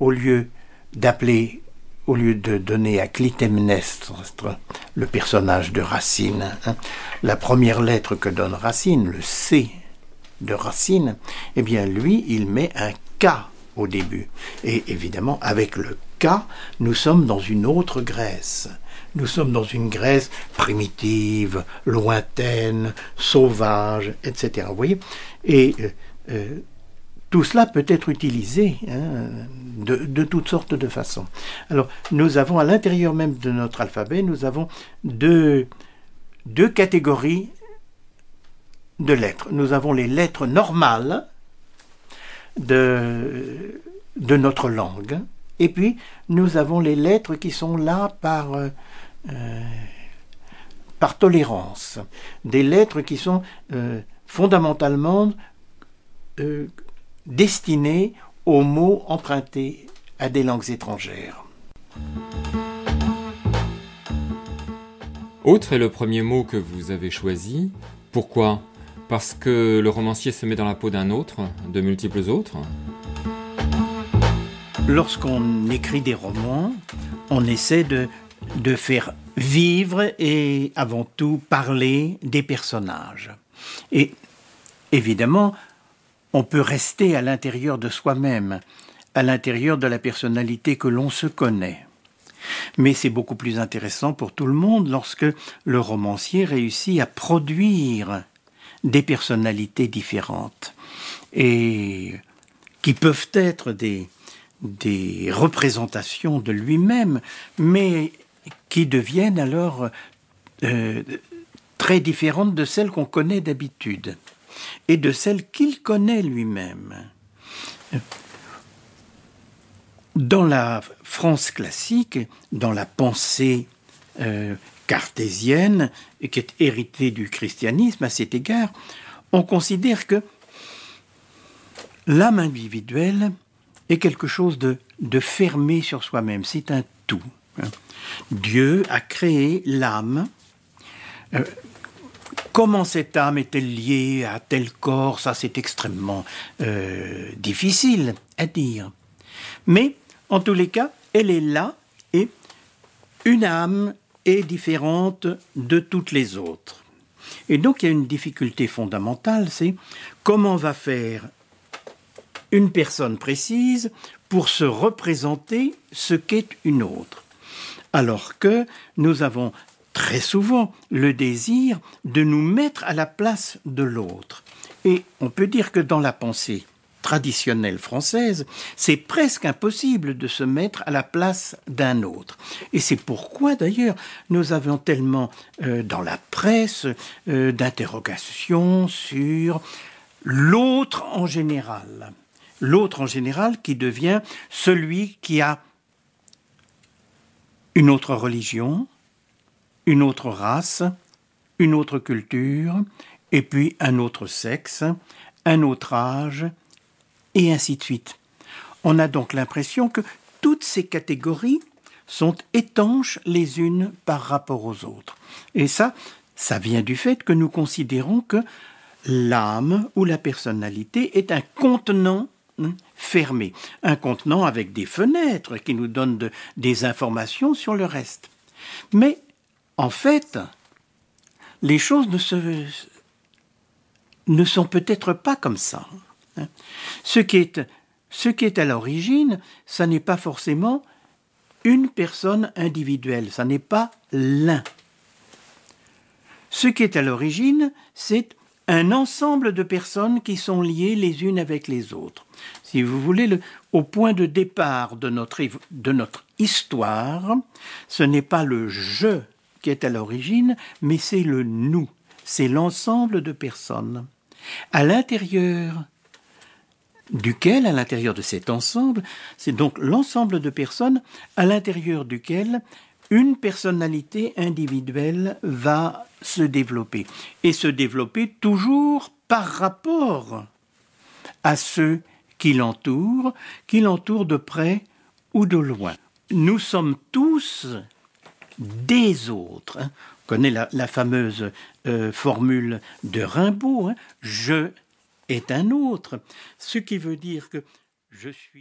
au lieu d'appeler, au lieu de donner à Clytemnestre, le personnage de Racine, hein, la première lettre que donne Racine, le C de Racine, eh bien lui, il met un K au début. Et évidemment, avec le K, nous sommes dans une autre Grèce. Nous sommes dans une Grèce primitive, lointaine, sauvage, etc. Vous voyez? Et euh, euh, tout cela peut être utilisé hein, de, toutes sortes de façons. Alors, nous avons à l'intérieur même de notre alphabet, nous avons deux, catégories de lettres. Nous avons les lettres normales de, notre langue, et puis nous avons les lettres qui sont là par, euh, par tolérance, des lettres qui sont euh, fondamentalement euh, destiné aux mots empruntés à des langues étrangères. Autre est le premier mot que vous avez choisi. Pourquoi? Parce que le romancier se met dans la peau d'un autre, de multiples autres Lorsqu'on écrit des romans, on essaie de, de faire vivre et avant tout parler des personnages. Et évidemment, on peut rester à l'intérieur de soi-même, à l'intérieur de la personnalité que l'on se connaît. Mais c'est beaucoup plus intéressant pour tout le monde lorsque le romancier réussit à produire des personnalités différentes et qui peuvent être des, représentations de lui-même, mais qui deviennent alors euh, très différentes de celles qu'on connaît d'habitude et de celle qu'il connaît lui-même. Dans la France classique, dans la pensée euh, cartésienne, qui est héritée du christianisme à cet égard, on considère que l'âme individuelle est quelque chose de, fermé sur soi-même, c'est un tout. Hein. Dieu a créé l'âme euh, Comment cette âme est-elle liée à tel corps? Ça, c'est extrêmement euh, difficile à dire. Mais, en tous les cas, elle est là et une âme est différente de toutes les autres. Et donc, il y a une difficulté fondamentale, c'est comment va faire une personne précise pour se représenter ce qu'est une autre. Alors que nous avons très souvent le désir de nous mettre à la place de l'autre. Et on peut dire que dans la pensée traditionnelle française, c'est presque impossible de se mettre à la place d'un autre. Et c'est pourquoi d'ailleurs nous avons tellement euh, dans la presse euh, d'interrogations sur l'autre en général. L'autre en général qui devient celui qui a une autre religion, une autre race, une autre culture, et puis un autre sexe, un autre âge, et ainsi de suite. On a donc l'impression que toutes ces catégories sont étanches les unes par rapport aux autres. Et ça, ça vient du fait que nous considérons que l'âme ou la personnalité est un contenant hein, fermé, un contenant avec des fenêtres qui nous donnent des informations sur le reste. Mais en fait, les choses ne, sont peut-être pas comme ça. Hein. Ce qui est, à l'origine, ça n'est pas forcément une personne individuelle, ça n'est pas l'un. Ce qui est à l'origine, c'est un ensemble de personnes qui sont liées les unes avec les autres. Si vous voulez, le, au point de départ de notre, de notre histoire, ce n'est pas le je qui est à l'origine, mais c'est le nous, c'est l'ensemble de personnes. À l'intérieur duquel, à l'intérieur de cet ensemble, c'est donc l'ensemble de personnes à l'intérieur duquel une personnalité individuelle va se développer, et se développer toujours par rapport à ceux qui l'entourent, qui l'entourent de près ou de loin. Nous sommes tous des autres. Hein. On connaît la, fameuse euh, formule de Rimbaud, hein. je est un autre, ce qui veut dire que je suis